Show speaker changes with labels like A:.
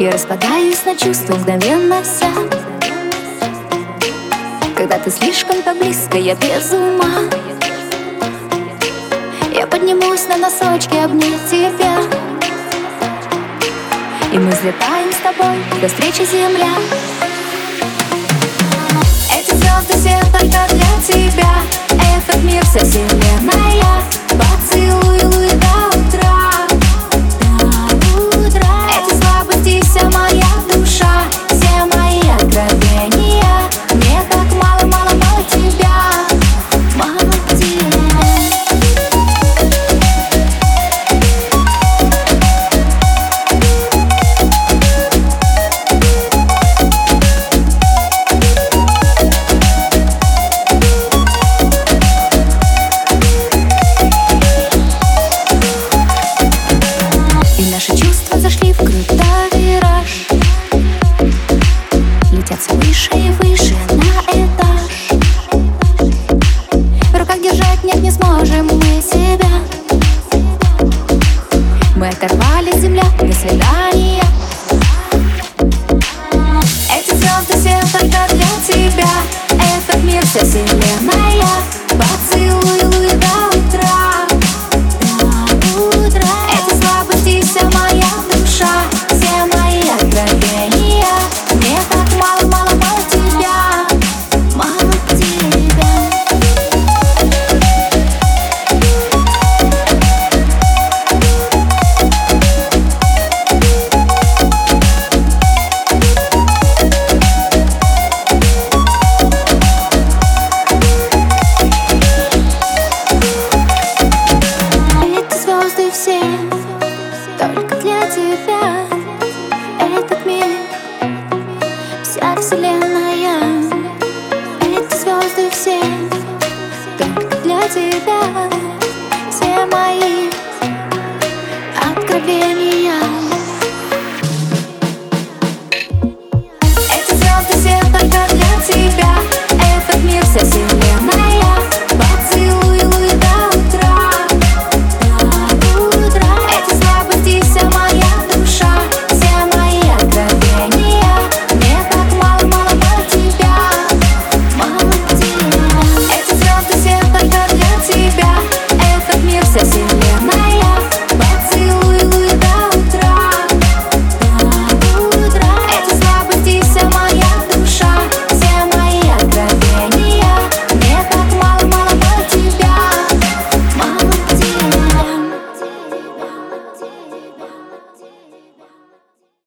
A: Я распадаюсь на чувства мгновенно вся. Когда ты слишком так близко, я без ума. Я поднимусь на носочки обнять тебя. И мы взлетаем с тобой до встречи земля. Эти звезды все только для тебя. Этот мир вся вселенная Поцелуй, нет, не сможем мы себя. Мы оторвали земля, до свидания. Эти звезды все только для тебя. Этот мир вся вселенная вселенная. Эти звезды все Только для тебя.